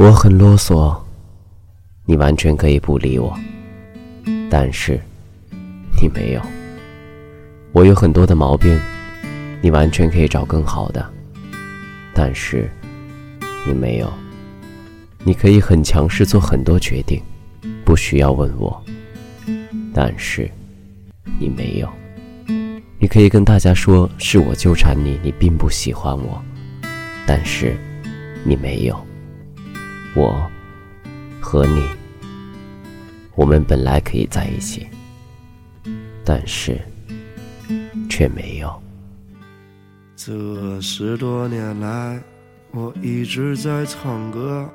我很啰嗦，你完全可以不理我，但是你没有。我有很多的毛病，你完全可以找更好的，但是你没有。你可以很强势做很多决定，不需要问我，但是你没有。你可以跟大家说是我纠缠你，你并不喜欢我，但是你没有。我和你，我们本来可以在一起，但是却没有。这十多年来，我一直在唱歌，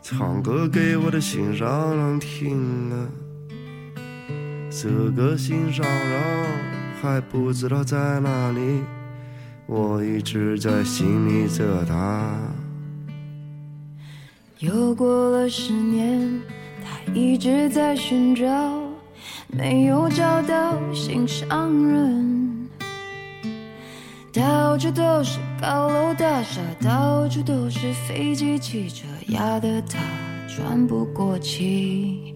唱歌给我的心上人听啊。这个心上人。还不知道在哪里，我一直在心里着他。又过了十年，他一直在寻找，没有找到心上人。到处都是高楼大厦，到处都是飞机汽车，压得他喘不过气。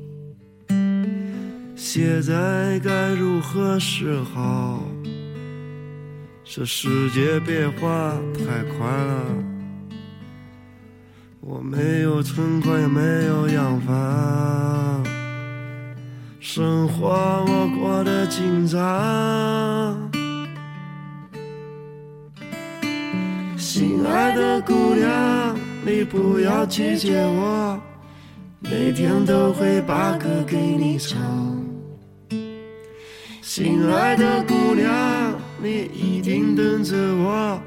现在该如何是好？这世界变化太快了，我没有存款也没有洋房，生活我过得紧张。心爱的姑娘，你不要拒绝我，每天都会把歌给你唱。心爱的姑娘，你一定等着我，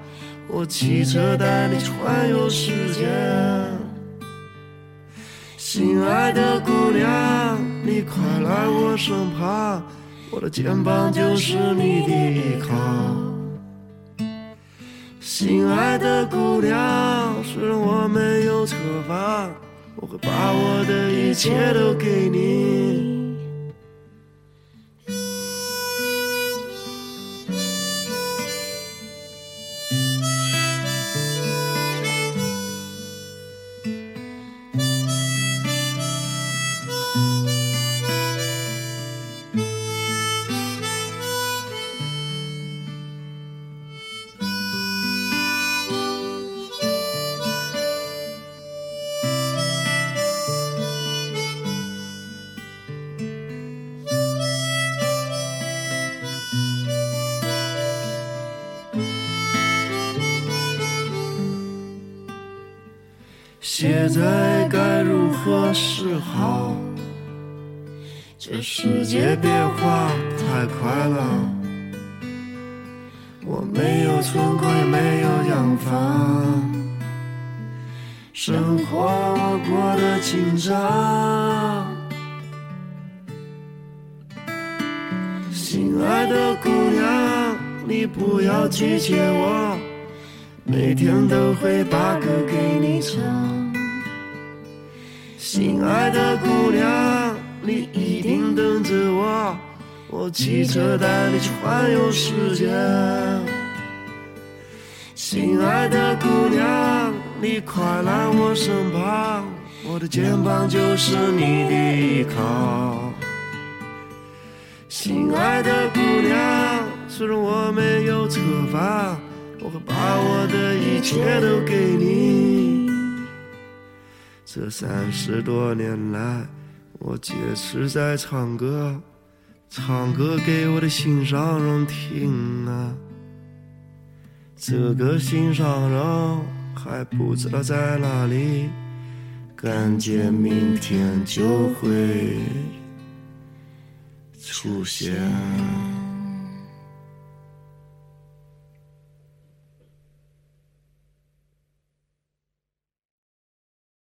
我骑车带你环游世界。心爱的姑娘，你快来我身旁，我的肩膀就是你的依靠。心爱的姑娘，虽然我没有车房，我会把我的一切都给你。现在该如何是好？这世界变化太快了，我没有存款也没有洋房，生活过得紧张。心爱的姑娘，你不要拒绝我。每天都会把歌给你唱，心爱的姑娘，你一定等着我，我骑车带你去环游世界。心爱的姑娘，你快来我身旁，我的肩膀就是你的依靠。心爱的姑娘，虽然我没有车房。我会把我的一切都给你。这三十多年来，我坚持在唱歌，唱歌给我的心上人听啊。这个心上人还不知道在哪里，感觉明天就会出现。